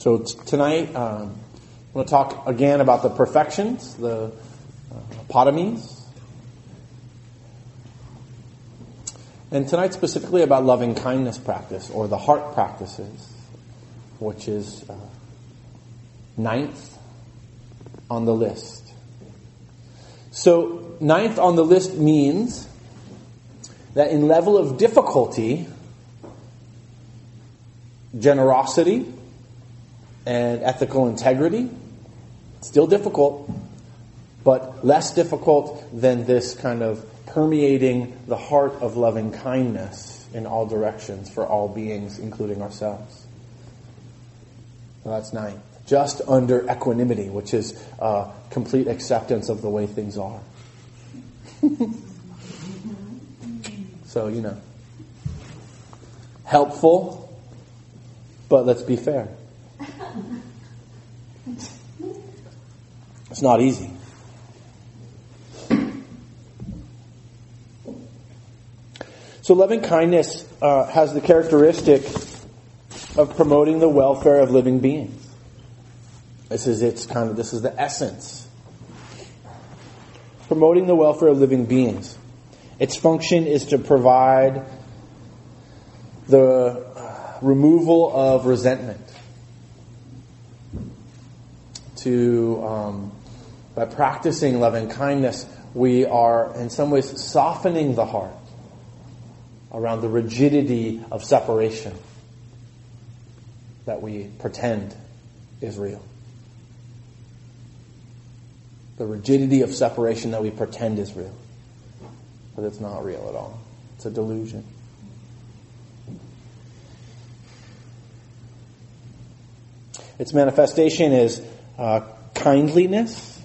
So t- tonight, um, I'm going to talk again about the perfections, the uh. And tonight specifically about loving kindness practice or the heart practices, which is uh, ninth on the list. So ninth on the list means that in level of difficulty, generosity and ethical integrity, still difficult, but less difficult than this kind of permeating the heart of loving kindness in all directions for all beings, including ourselves. So that's nine. Just under equanimity, which is uh, complete acceptance of the way things are. so, you know, helpful, but let's be fair. It's not easy. So loving kindness uh, has the characteristic of promoting the welfare of living beings. This is its kind of this is the essence. Promoting the welfare of living beings. Its function is to provide the removal of resentment. To um, by practicing loving kindness, we are in some ways softening the heart around the rigidity of separation that we pretend is real. The rigidity of separation that we pretend is real. But it's not real at all. It's a delusion. Its manifestation is uh, kindliness,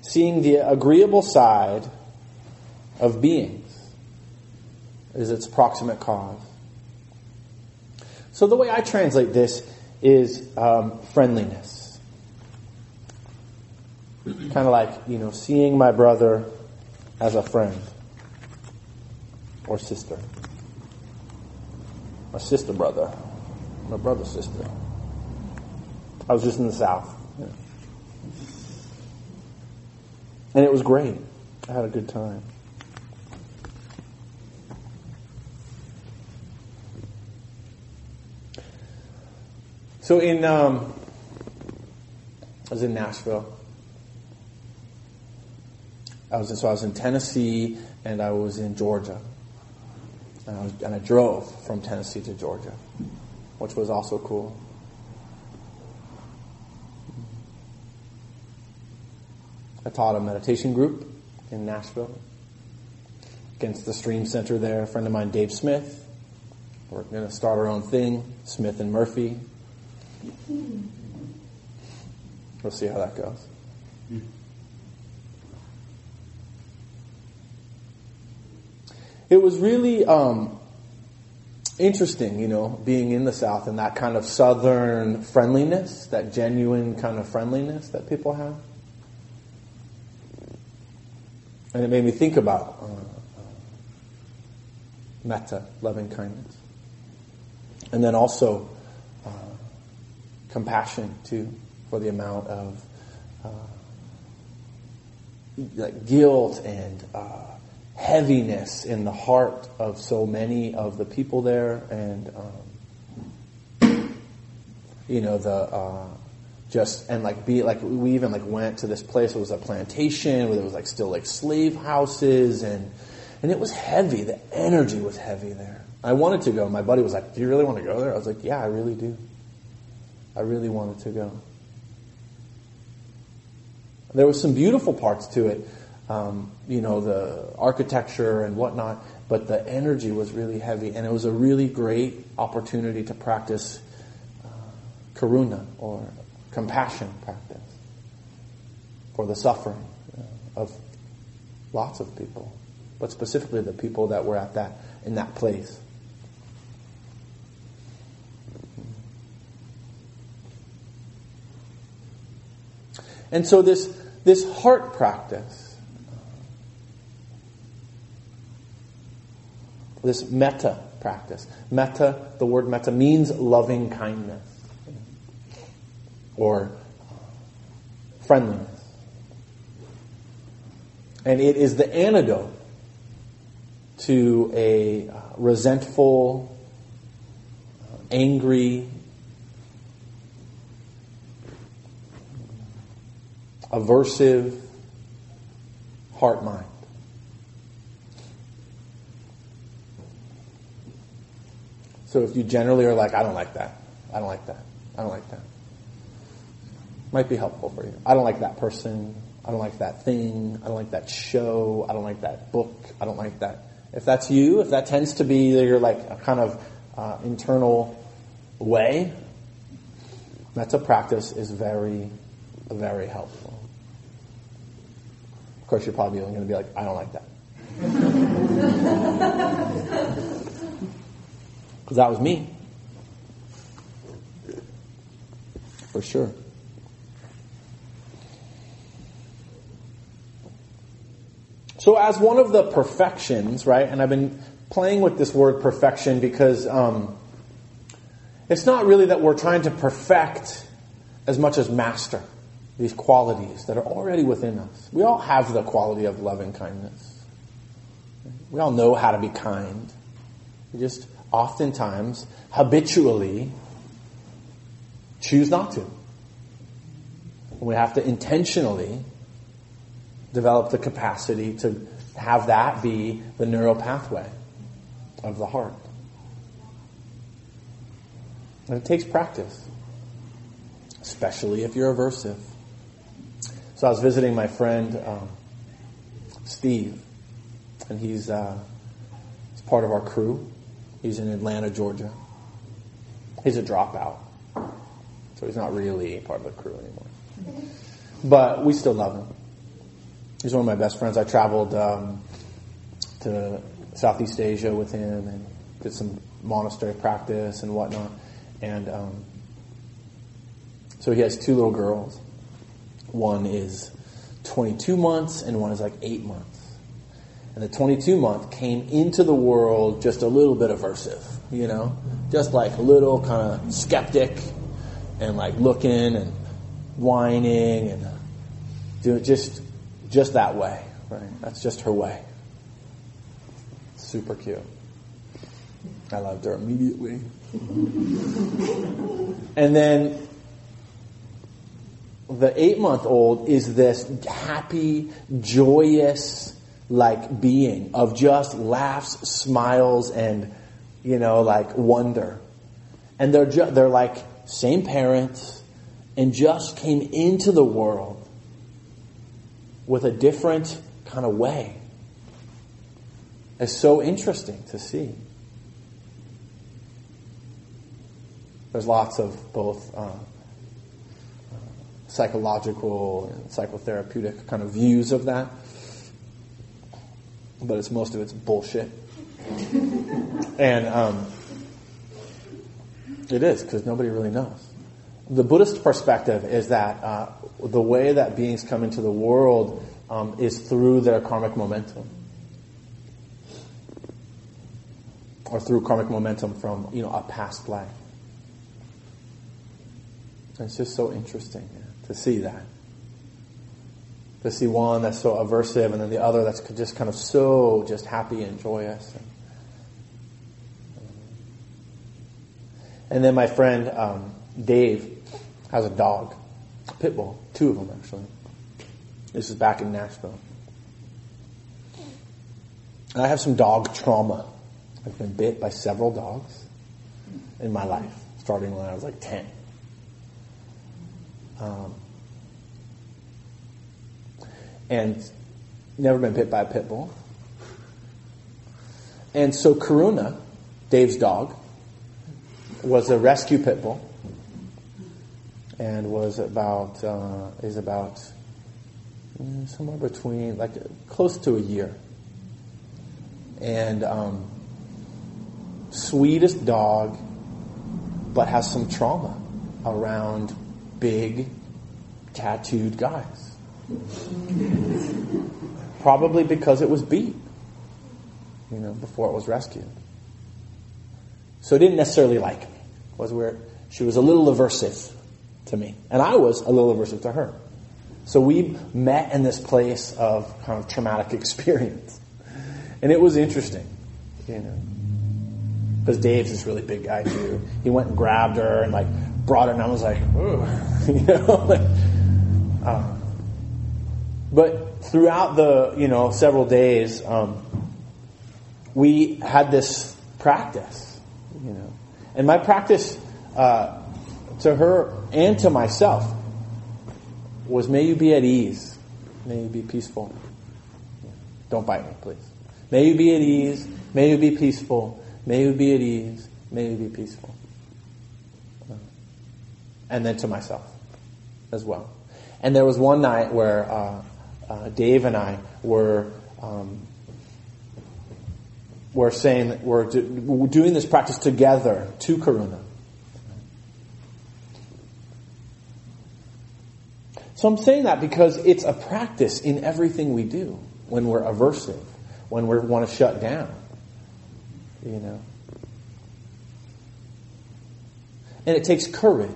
seeing the agreeable side of beings is its proximate cause. So the way I translate this is um, friendliness. kind of like, you know, seeing my brother as a friend or sister. My sister brother. My brother sister. I was just in the South. Yeah. And it was great. I had a good time. So in, um, I was in Nashville. I was in, so I was in Tennessee and I was in Georgia, and I, was, and I drove from Tennessee to Georgia, which was also cool. I taught a meditation group in Nashville against the Stream Center there. A friend of mine, Dave Smith. We're going to start our own thing, Smith and Murphy. We'll see how that goes. It was really um, interesting, you know, being in the South and that kind of Southern friendliness, that genuine kind of friendliness that people have. And it made me think about uh, uh, metta, loving kindness. And then also compassion too for the amount of uh, like guilt and uh, heaviness in the heart of so many of the people there, and um, you know the uh, just and like be like we even like went to this place. It was a plantation where there was like still like slave houses and and it was heavy. The energy was heavy there. I wanted to go. My buddy was like, "Do you really want to go there?" I was like, "Yeah, I really do." I really wanted to go. There were some beautiful parts to it, um, you know, the architecture and whatnot, but the energy was really heavy, and it was a really great opportunity to practice uh, karuna or compassion practice for the suffering uh, of lots of people, but specifically the people that were at that in that place. And so this, this heart practice, this metta practice, metta, the word metta means loving kindness. Or friendliness. And it is the antidote to a uh, resentful, angry, aversive heart mind. So if you generally are like, I don't like that, I don't like that, I don't like that, might be helpful for you. I don't like that person, I don't like that thing, I don't like that show, I don't like that book, I don't like that. If that's you, if that tends to be your like a kind of uh, internal way, that's a practice is very, very helpful. Of course, you're probably going to be like, I don't like that. Because that was me. For sure. So, as one of the perfections, right, and I've been playing with this word perfection because um, it's not really that we're trying to perfect as much as master these qualities that are already within us. We all have the quality of loving kindness. We all know how to be kind. We just oftentimes, habitually, choose not to. We have to intentionally develop the capacity to have that be the neural pathway of the heart. And it takes practice, especially if you're aversive. So I was visiting my friend um, Steve, and he's, uh, he's part of our crew. He's in Atlanta, Georgia. He's a dropout. So he's not really part of the crew anymore. But we still love him. He's one of my best friends. I traveled um, to Southeast Asia with him and did some monastery practice and whatnot. And um, so he has two little girls. One is 22 months and one is like 8 months. And the 22 month came into the world just a little bit aversive, you know, just like a little kind of skeptic and like looking and whining and just just that way, right? That's just her way. Super cute. I loved her immediately. and then the eight month old is this happy, joyous, like being of just laughs, smiles, and, you know, like wonder. And they're, ju- they're like same parents and just came into the world with a different kind of way. It's so interesting to see. There's lots of both uh, psychological and psychotherapeutic kind of views of that but it's most of it's bullshit. and um, it is because nobody really knows. The Buddhist perspective is that uh, the way that beings come into the world um, is through their karmic momentum, or through karmic momentum from you know a past life. it's just so interesting to see that to see one that's so aversive and then the other that's just kind of so just happy and joyous. And then my friend um, Dave has a dog, a pit bull, two of them actually. This is back in Nashville. I have some dog trauma. I've been bit by several dogs in my life, starting when I was like 10. Um, and never been bit by a pit bull. And so Karuna, Dave's dog, was a rescue pit bull and was about uh, is about mm, somewhere between like close to a year and um, sweetest dog but has some trauma around big tattooed guys Probably because it was beat, you know, before it was rescued. So it didn't necessarily like me. Was where she was a little aversive to me. And I was a little aversive to her. So we met in this place of kind of traumatic experience. And it was interesting, you know. Because Dave's this really big guy too. He went and grabbed her and like brought her and I was like, ooh, you know, like, uh, but throughout the, you know, several days, um, we had this practice, you know. And my practice uh, to her and to myself was may you be at ease. May you be peaceful. Don't bite me, please. May you be at ease. May you be peaceful. May you be at ease. May you be peaceful. And then to myself as well. And there was one night where uh, uh, Dave and I were um, were saying that we're, do, we're doing this practice together to Karuna. So I'm saying that because it's a practice in everything we do when we're aversive, when we want to shut down. You know? And it takes courage.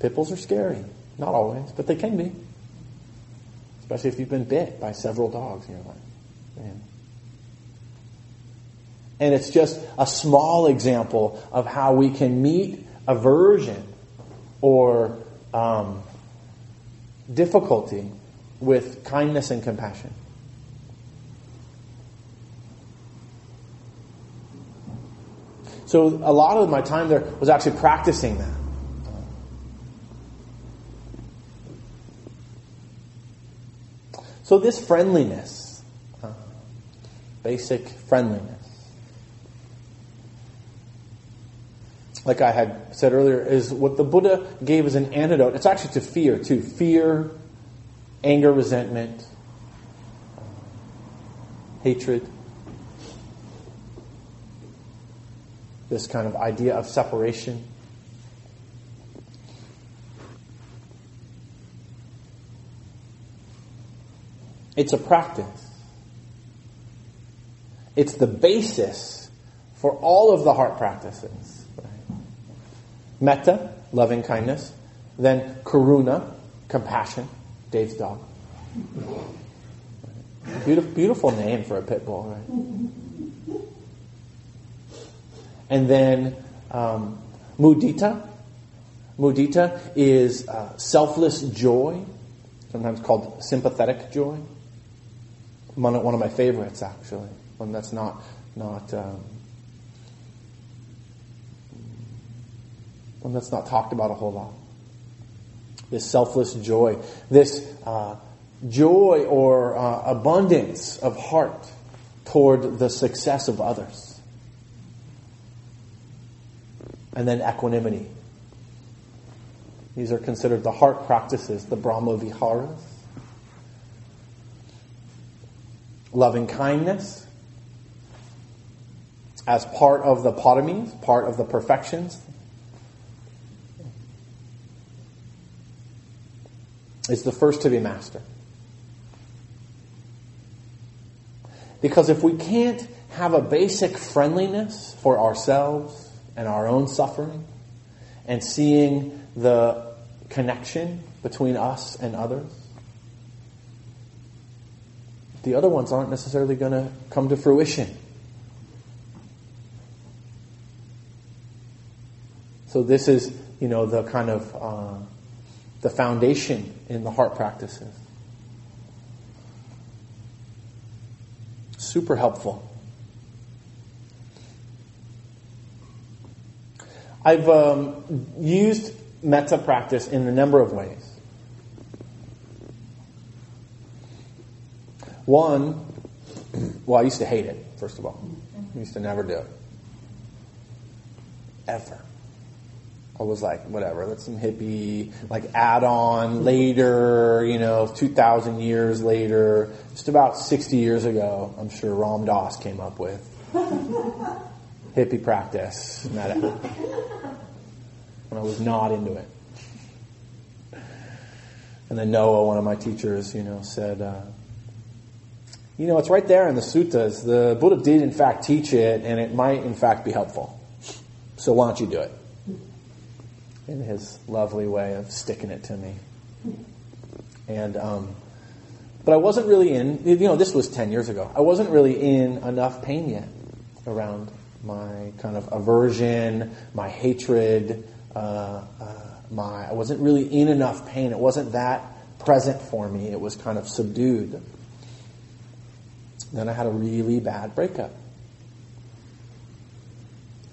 Pit are scary. Not always, but they can be. Especially if you've been bit by several dogs in your life. Man. And it's just a small example of how we can meet aversion or um, difficulty with kindness and compassion. So a lot of my time there was actually practicing that. So this friendliness, uh, basic friendliness, like I had said earlier, is what the Buddha gave as an antidote. It's actually to fear too. Fear, anger, resentment, hatred. This kind of idea of separation. It's a practice. It's the basis for all of the heart practices. Metta, loving kindness. Then karuna, compassion, Dave's dog. Beautiful, beautiful name for a pit bull, right? And then um, mudita. Mudita is uh, selfless joy, sometimes called sympathetic joy one, of my favorites actually, one that's not not um, one that's not talked about a whole lot. This selfless joy, this uh, joy or uh, abundance of heart toward the success of others, and then equanimity. These are considered the heart practices, the Brahma Viharas. loving kindness as part of the paramis, part of the perfections. Is the first to be master. Because if we can't have a basic friendliness for ourselves and our own suffering and seeing the connection between us and others, the other ones aren't necessarily going to come to fruition. So this is, you know, the kind of uh, the foundation in the heart practices. Super helpful. I've um, used metta practice in a number of ways. One, well, I used to hate it, first of all. I used to never do it. Ever. I was like, whatever, that's some hippie, like add on later, you know, 2,000 years later, just about 60 years ago, I'm sure Ram Dass came up with. hippie practice. When I was not into it. And then Noah, one of my teachers, you know, said, uh, you know, it's right there in the suttas. The Buddha did, in fact, teach it, and it might, in fact, be helpful. So why don't you do it? In his lovely way of sticking it to me. And, um, but I wasn't really in, you know, this was 10 years ago. I wasn't really in enough pain yet around my kind of aversion, my hatred, uh, uh, my, I wasn't really in enough pain. It wasn't that present for me. It was kind of subdued. Then I had a really bad breakup.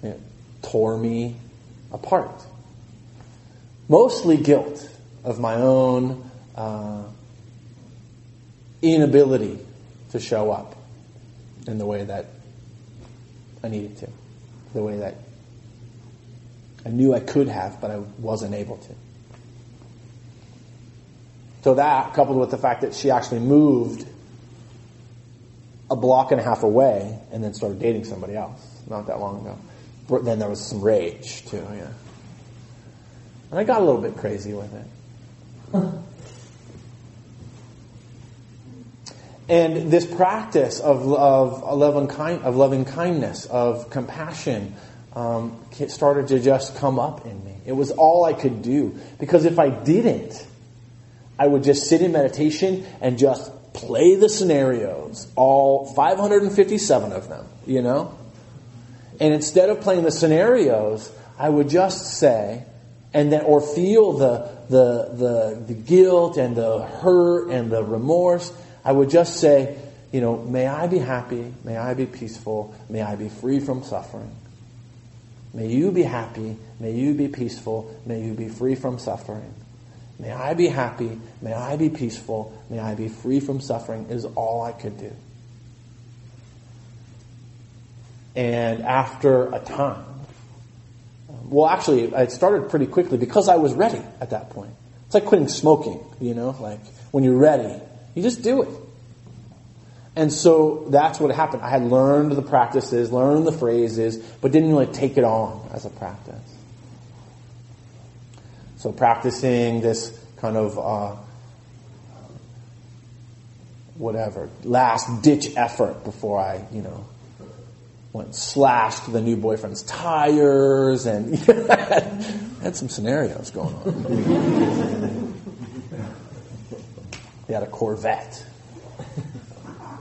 It tore me apart. Mostly guilt of my own uh, inability to show up in the way that I needed to, the way that I knew I could have, but I wasn't able to. So that, coupled with the fact that she actually moved a block and a half away and then started dating somebody else not that long ago. Then there was some rage too, yeah. And I got a little bit crazy with it. And this practice of, of, loving, kind, of loving kindness, of compassion, um, started to just come up in me. It was all I could do. Because if I didn't, I would just sit in meditation and just play the scenarios, all 557 of them, you know? And instead of playing the scenarios, I would just say, and then, or feel the, the, the, the guilt and the hurt and the remorse, I would just say, you know, may I be happy, may I be peaceful, may I be free from suffering. May you be happy, may you be peaceful, may you be free from suffering. May I be happy, may I be peaceful, may I be free from suffering is all I could do. And after a time, well, actually, it started pretty quickly because I was ready at that point. It's like quitting smoking, you know, like when you're ready, you just do it. And so that's what happened. I had learned the practices, learned the phrases, but didn't really take it on as a practice. So practicing this kind of uh, whatever last ditch effort before I, you know, went slashed the new boyfriend's tires and had some scenarios going on. he had a Corvette.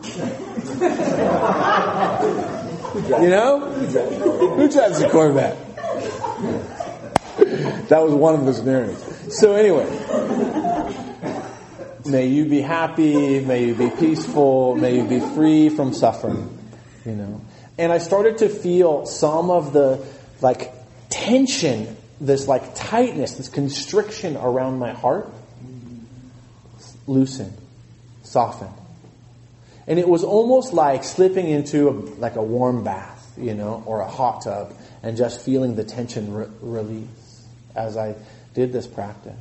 you know? Who drives a Corvette? that was one of the scenarios. So anyway, may you be happy, may you be peaceful, may you be free from suffering, you know. And I started to feel some of the like tension, this like tightness, this constriction around my heart loosen, soften. And it was almost like slipping into a, like a warm bath, you know, or a hot tub and just feeling the tension re- release as I did this practice.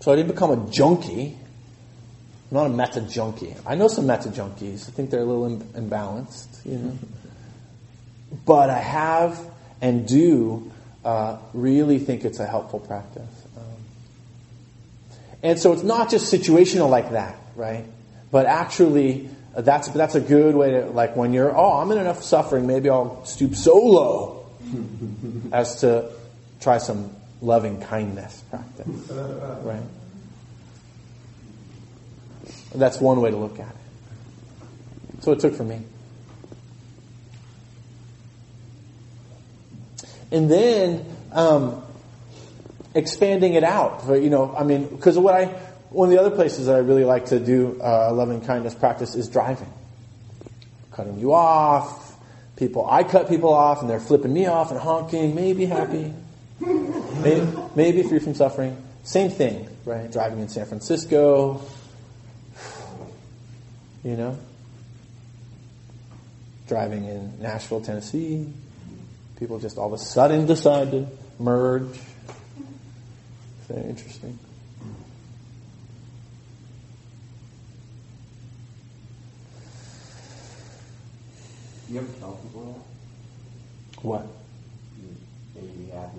So I didn't become a junkie. I'm not a metta junkie. I know some metta junkies. I think they're a little Im- imbalanced, you know. But I have and do uh, really think it's a helpful practice. Um, and so it's not just situational like that, right? But actually, uh, that's that's a good way to like when you're oh I'm in enough suffering maybe I'll stoop so low as to try some loving kindness practice, right? That's one way to look at it. That's what it took for me. And then um, expanding it out. You know, I mean, because what I one of the other places that I really like to do uh, loving kindness practice is driving, cutting you off. People, I cut people off, and they're flipping me off and honking. Maybe happy, maybe, maybe free from suffering. Same thing, right? Driving in San Francisco, you know, driving in Nashville, Tennessee. People just all of a sudden decide to merge. Very interesting. You ever tell people that? What? be happy,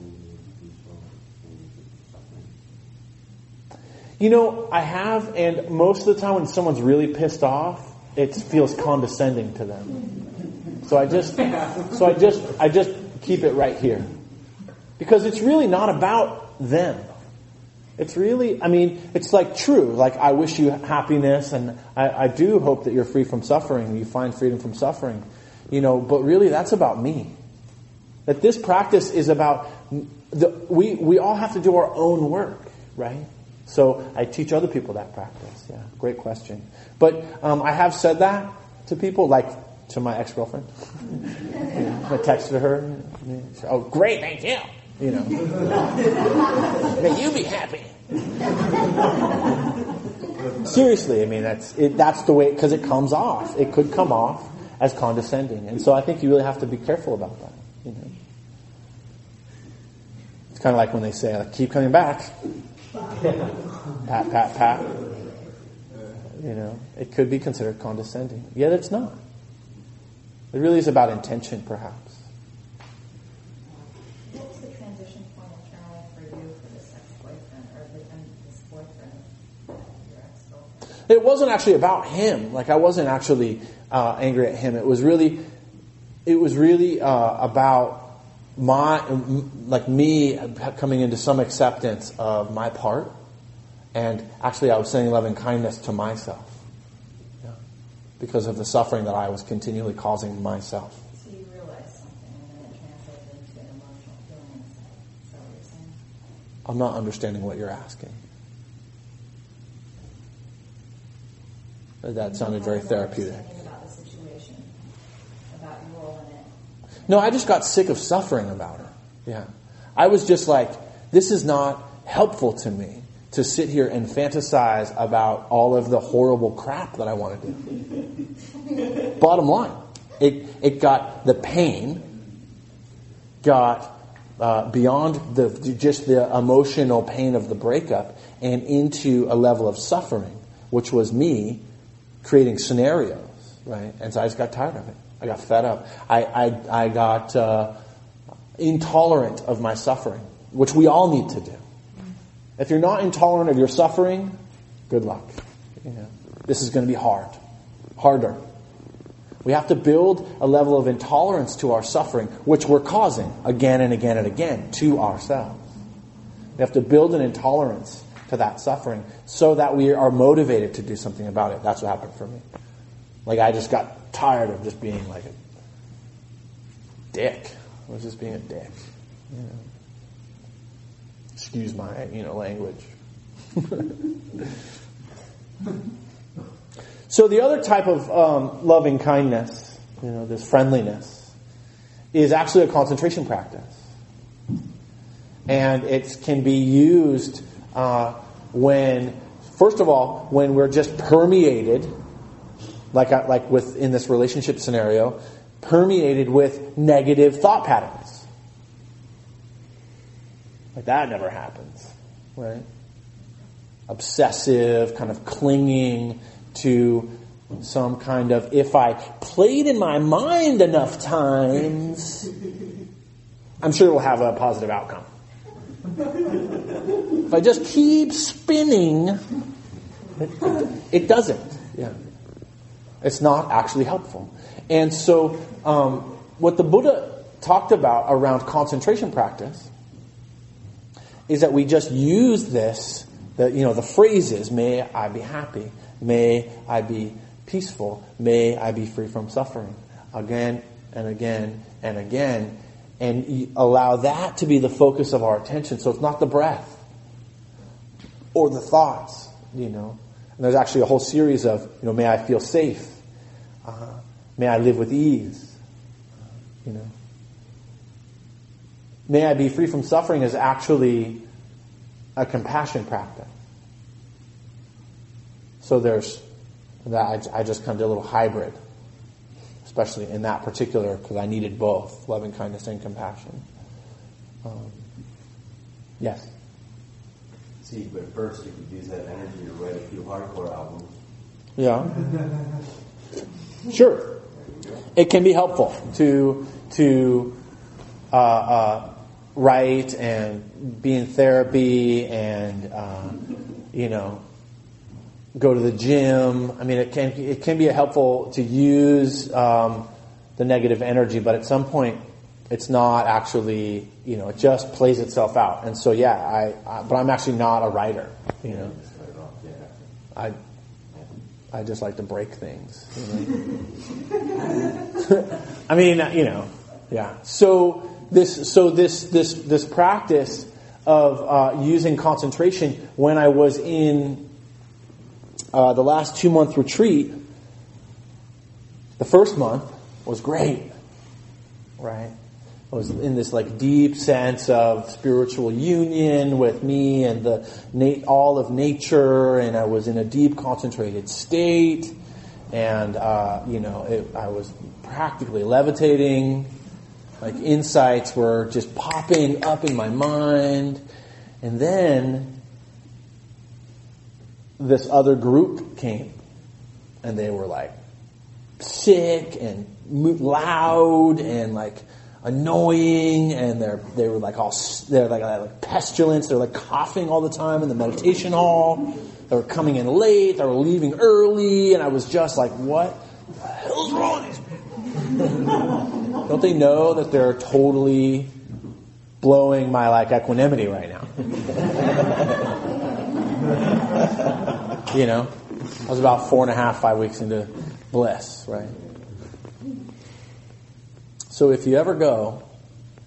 peaceful, You know, I have, and most of the time when someone's really pissed off, it feels condescending to them. So I just, so I just, I just keep it right here. Because it's really not about them. It's really, I mean, it's like true. Like, I wish you happiness, and I, I do hope that you're free from suffering, you find freedom from suffering. You know, but really, that's about me. That this practice is about, the, we, we all have to do our own work, right? So I teach other people that practice. Yeah, great question. But um, I have said that to people, like to my ex girlfriend. I texted her. Oh, great, thank you. You know, may you be happy. Seriously, I mean that's it, that's the way because it comes off. It could come off as condescending, and so I think you really have to be careful about that. You know, it's kind of like when they say, like, "Keep coming back." pat, pat, pat. You know, it could be considered condescending, yet it's not. It really is about intention, perhaps. What's the transition point internally for you for this ex-boyfriend or this boyfriend, your ex-girlfriend? It wasn't actually about him. Like I wasn't actually uh, angry at him. It was really, it was really uh, about my, like me coming into some acceptance of my part, and actually I was sending love and kindness to myself, yeah, because of the suffering that I was continually causing myself. So you realized something, and then it translated into an emotional feeling Is that what you're saying? I'm not understanding what you're asking. That sounded very therapeutic. No, I just got sick of suffering about her. Yeah. I was just like, this is not helpful to me to sit here and fantasize about all of the horrible crap that I want to do. Bottom line, it, it got the pain, got uh, beyond the just the emotional pain of the breakup and into a level of suffering, which was me creating scenarios, right? And so I just got tired of it. I got fed up. I, I, I got uh, intolerant of my suffering, which we all need to do. If you're not intolerant of your suffering, good luck. This is going to be hard, harder. We have to build a level of intolerance to our suffering, which we're causing again and again and again to ourselves. We have to build an intolerance to that suffering so that we are motivated to do something about it. That's what happened for me. Like I just got tired of just being like a dick. I was just being a dick. You know. Excuse my, you know, language. so the other type of um, loving kindness, you know, this friendliness, is actually a concentration practice. And it can be used uh, when, first of all, when we're just permeated, like I, like with in this relationship scenario, permeated with negative thought patterns. Like that never happens, right? Obsessive, kind of clinging to some kind of, if I played in my mind enough times, I'm sure it will have a positive outcome. If I just keep spinning, it, it doesn't. Yeah. It's not actually helpful. And so, um, what the Buddha talked about around concentration practice is that we just use this, the, you know, the phrases, may I be happy, may I be peaceful, may I be free from suffering, again and again and again, and allow that to be the focus of our attention. So it's not the breath or the thoughts, you know. And there's actually a whole series of, you know, may I feel safe, uh, may I live with ease, you know. May I be free from suffering is actually a compassion practice. So there's that I, I just kind of did a little hybrid especially in that particular, because I needed both loving kindness and compassion. Um, yes. See, but first you could use that energy to write a few hardcore albums. Yeah. sure. It can be helpful to to uh, uh, write and be in therapy and uh, you know go to the gym. I mean, it can it can be helpful to use um, the negative energy, but at some point, it's not actually, you know, it just plays itself out. And so, yeah, I, I but I'm actually not a writer, you know. Just cut it off, yeah. I, I just like to break things. You know? I mean, you know, yeah. So this, so this, this, this practice of uh, using concentration when I was in uh, the last two month retreat, the first month was great, right? Was in this like deep sense of spiritual union with me and the na- all of nature, and I was in a deep concentrated state, and uh, you know it, I was practically levitating. Like insights were just popping up in my mind, and then this other group came, and they were like sick and loud and like annoying and they're they were like all they're like, like pestilence. They're like coughing all the time in the meditation hall. They were coming in late. They were leaving early. And i was just like what the hell's wrong with these people? Don't they know that they're totally blowing my like equanimity right now? You know? I was about four and a half five weeks into bliss right so if you ever go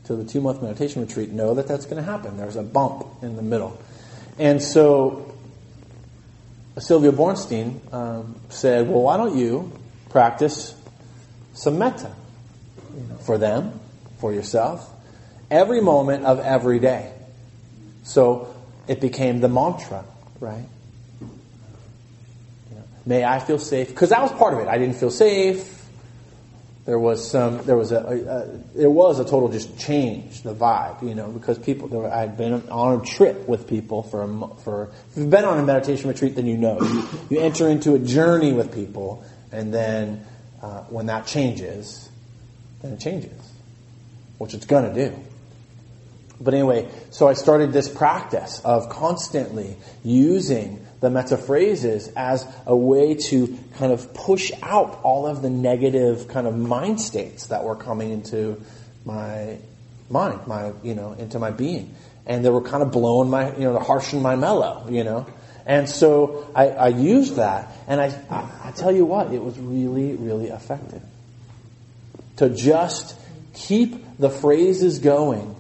to the two month meditation retreat, know that that's going to happen. There's a bump in the middle. And so Sylvia Boorstein um, said, well, why don't you practice some metta for them, for yourself, every moment of every day. So it became the mantra, right? May I feel safe? Because that was part of it. I didn't feel safe there was some there was a, a, a there was a total just change the vibe you know because people there were, I'd been on a trip with people for a, for if you've been on a meditation retreat then you know. You, you enter into a journey with people and then uh, when that changes then it changes which it's going to do. But anyway, so I started this practice of constantly using the metta phrases as a way to kind of push out all of the negative kind of mind states that were coming into my mind, my, you know, into my being. And they were kind of blowing my, you know, harshing my mellow, you know. And so I, I used that, and I, I, I tell you what, it was really, really effective. To just keep the phrases going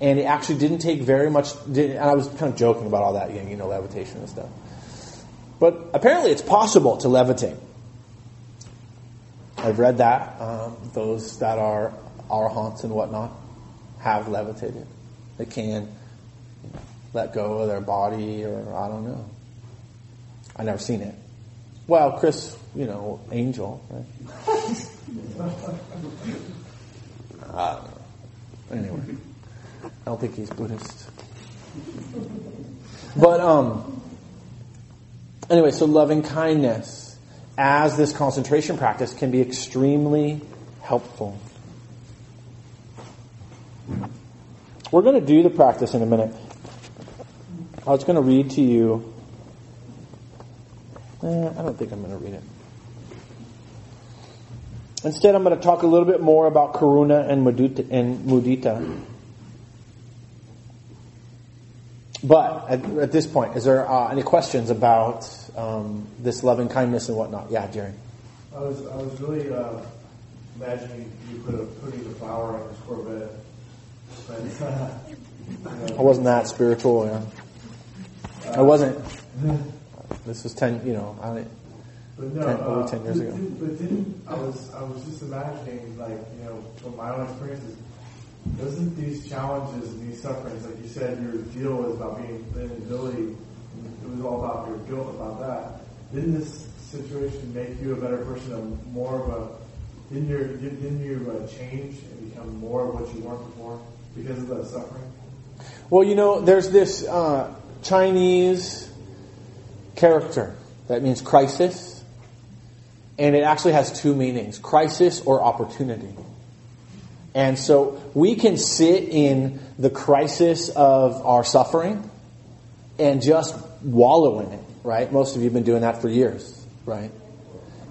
and it actually didn't take very much. And I was kind of joking about all that, you know, levitation and stuff. But apparently, it's possible to levitate. I've read that um, those that are arahants and whatnot have levitated. They can let go of their body, or I don't know. I never seen it. Well, Criss, you know, Angel, right? I. Anyway. I don't think he's Buddhist. But um, anyway, so loving kindness as this concentration practice can be extremely helpful. We're going to do the practice in a minute. I was going to read to you. Eh, I don't think I'm going to read it. Instead, I'm going to talk a little bit more about karuna and mudita. And mudita. But at, at, this point, is there uh, any questions about um, this loving kindness and whatnot? Yeah, Jerry. I was I was really uh, imagining you put a putting the flower on his Corvette. But, uh, you know, I wasn't that spiritual. Yeah. I wasn't. This was ten. You know, I, but no, 10 over uh, 10 years ago. But then I was I was just imagining like you know from my own experiences. Doesn't these challenges and these sufferings, like you said, your deal was about being inability, it was all about your guilt about that. Didn't this situation make you a better person, a more of a, didn't, your, didn't you uh, change and become more of what you weren't before because of that suffering? Well, you know, there's this uh, Chinese character that means crisis, and it actually has two meanings crisis or opportunity. And so we can sit in the crisis of our suffering and just wallow in it, right? Most of you have been doing that for years, right?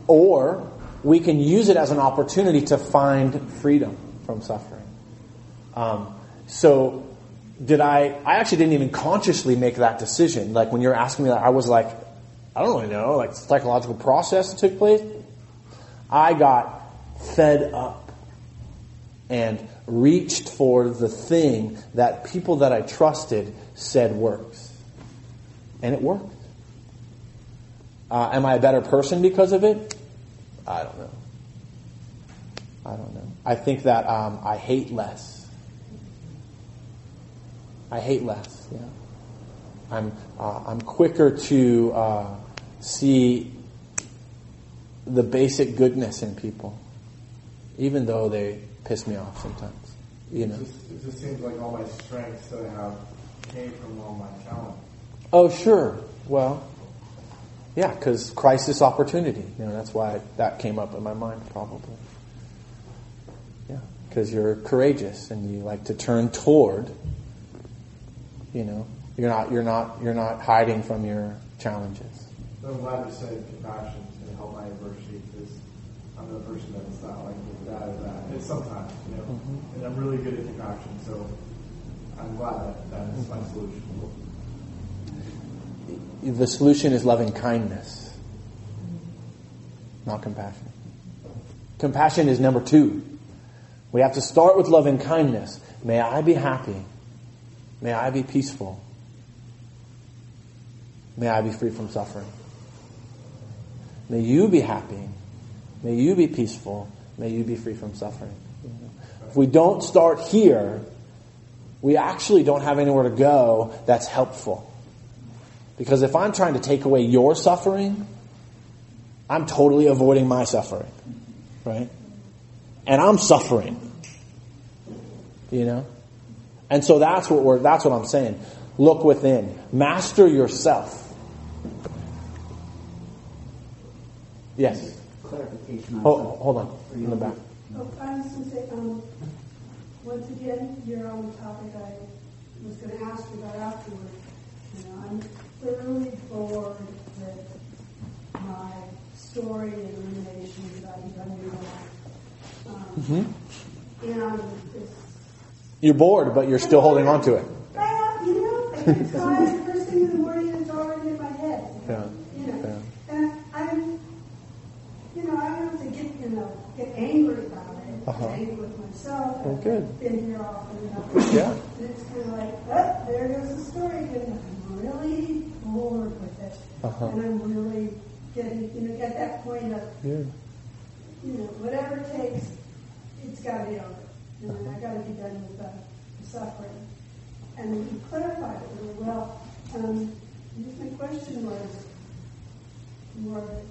Or we can use it as an opportunity to find freedom from suffering. Um, so did I, I actually didn't even consciously make that decision. Like when you're asking me that, I was like, I don't really know, like psychological process that took place. I got fed up and reached for the thing that people that I trusted said works. And it worked. Uh, am I a better person because of it? I don't know. I don't know. I think that um, I hate less. I hate less. Yeah. I'm uh, I'm quicker to uh, see the basic goodness in people, even though they piss me off sometimes. You know. It just, it just seems like all my strengths that I have came from all my talent. Oh, sure. Well, yeah, because crisis opportunity. You know, that's why that came up in my mind, probably. Yeah, because you're courageous and you like to turn toward. You know, you're not you're not you're not hiding from your challenges. So I'm glad you said compassion to help my adversity because I'm the person that's not like that or that. It's sometimes, you know, Mm-hmm. and I'm really good at compassion, so I'm glad that that is my solution. The solution is loving kindness, not compassion. Compassion is number two. We have to start with loving kindness. May I be happy. May I be peaceful. May I be free from suffering. May you be happy. May you be peaceful. May you be free from suffering. If we don't start here, we actually don't have anywhere to go that's helpful. Because if I'm trying to take away your suffering, I'm totally avoiding my suffering. Right? And I'm suffering. You know? And so that's what we're, that's what I'm saying. Look within. Master yourself. Yes. Clarification on Hold, something. hold on. In the back. Oh, I was going to say, um, once again, you're on the topic I was going to ask you about afterward. You know, I'm thoroughly bored with my story and ruminations about Uganda. Um, And it's, You're bored, but you're still holding on to it. well, you know, it's time, first thing in the morning, it's already in my head. Yeah. You know, Yeah. and I'm, you know, I don't have to get, you know, get angry about it. Uh-huh. With myself. Oh, I've good. Been here often enough. Yeah. It's kind of like, oh, there goes the story again. I'm really bored with it. Uh-huh. And I'm really getting, you know, at that point of, Good. you know, whatever it takes, it's got to be over. And Uh-huh. I got to be done with the, the suffering. And you clarified it really well. Um, my question was more that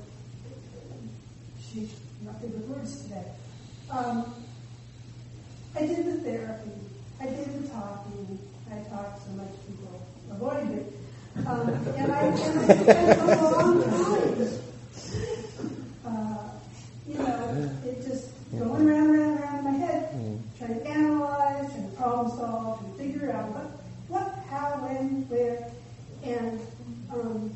she's not good with words today. Um, I did the therapy. I did the talking. I talked so much people avoid me. Um, and I, and I spent a long time uh, you know, it just going around, around, around in my head, trying to analyze and problem solve and figure out what, what, how, when, where, and um,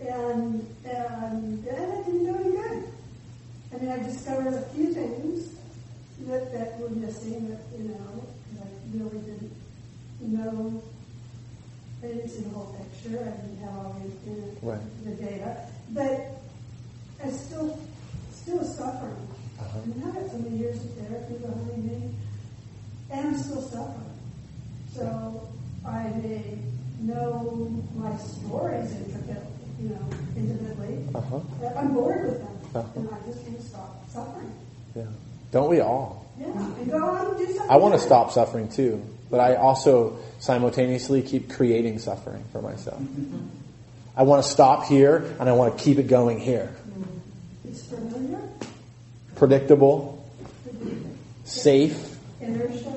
and and then I didn't do any good. I mean, I discovered a few things that that were missing. That you know, 'cause I really didn't know. I didn't see the whole picture. I didn't have all the, you know, Right. the data, but I still still was suffering. Uh-huh. I mean, I had so many years of therapy behind me, and I'm still suffering. So I may know my stories intricately, you know, intimately, Uh-huh. but I'm bored with them, Uh-huh. and I just can't stop suffering. Yeah. Don't we all? Yeah, and go on and do something. I want to good. Stop suffering too, but I also simultaneously keep creating suffering for myself. I want to stop here and I want to keep it going here. It's familiar, Predictable, safe, inertia,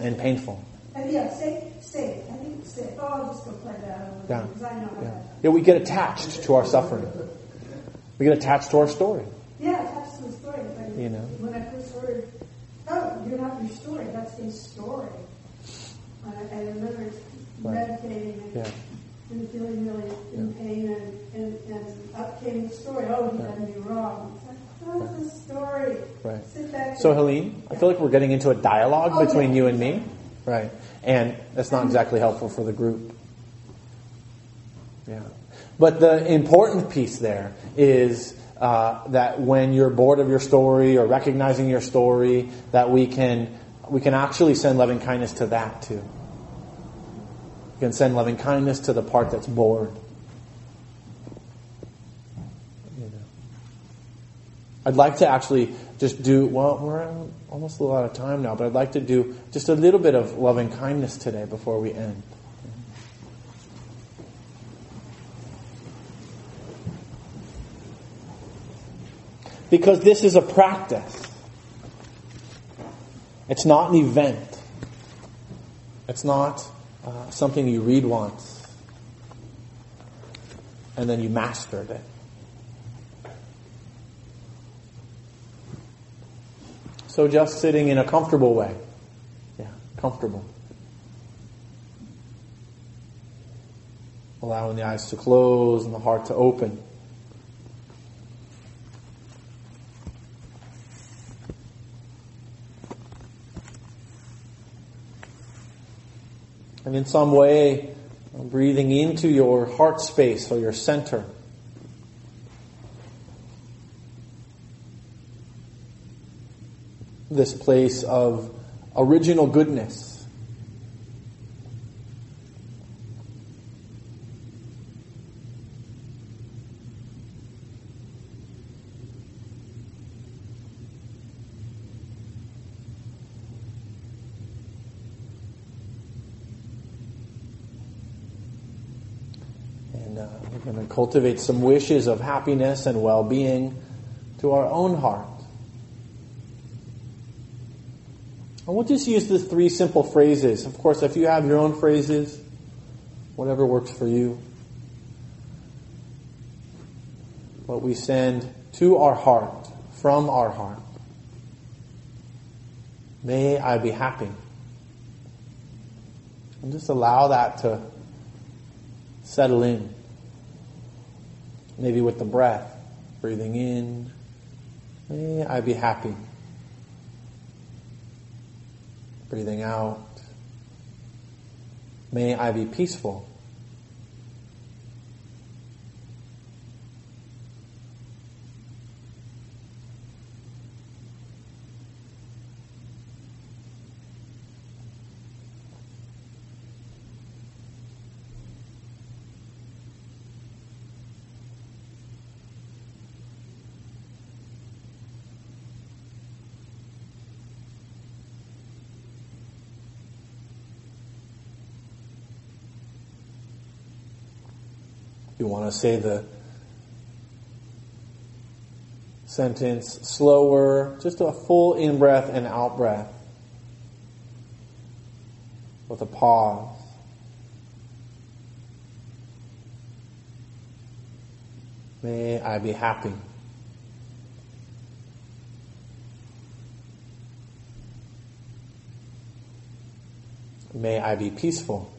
and painful. And yeah, safe, safe. I think safe. Oh, I'll just go play that Yeah. because I know Yeah. that. yeah, we get attached to our suffering. We get attached to our story. Yeah, attached to the story. Like, You know. When I first heard, oh, you're not your story, that's his story. And I remember Right. meditating and, Yeah. and feeling really in pain, and, and, and up came the story, oh, he done me wrong. It's like, Tell us a story. Right. Sit back. So, Helene, I feel like we're getting into a dialogue Oh, between yeah. you and me. Right. And that's not exactly helpful for the group. Yeah. But the important piece there is uh, that when you're bored of your story or recognizing your story, that we can we can actually send loving kindness to that too. We can send loving kindness to the part that's bored. I'd like to actually just do, well, we're almost a lot of time now, but I'd like to do just a little bit of loving kindness today before we end. Because this is a practice. It's not an event. It's not uh, something you read once and then you mastered it. So just sitting in a comfortable way. Yeah, comfortable. Allowing the eyes to close and the heart to open. And in some way, breathing into your heart space or your center. This place of original goodness. And uh, we're going to cultivate some wishes of happiness and well being to our own heart. And we'll just use the three simple phrases. Of course, if you have your own phrases, whatever works for you. What we send to our heart, from our heart. May I be happy. And just allow that to settle in. Maybe with the breath, breathing in. Eh, May I be happy. Breathing out. May I be peaceful. You want to say the sentence slower, just a full in breath and out breath with a pause. May I be happy. May I be peaceful.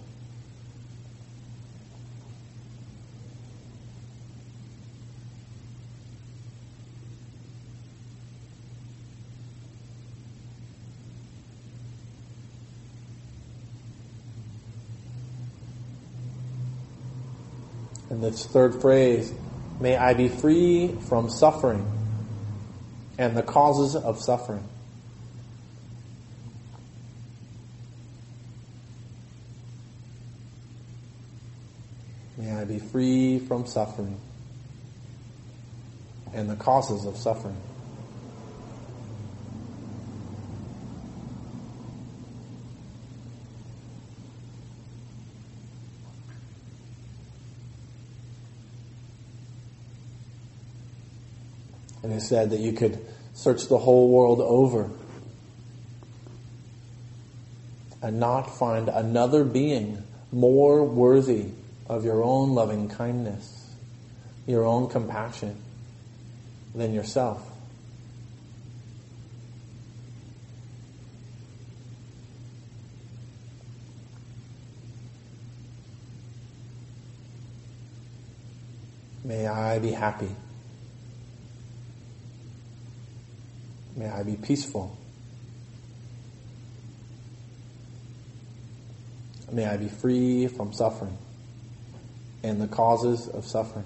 This third phrase, may I be free from suffering and the causes of suffering. May I be free from suffering and the causes of suffering. It said that you could search the whole world over and not find another being more worthy of your own loving kindness, your own compassion than yourself. May I be happy. May I be peaceful. May I be free from suffering and the causes of suffering.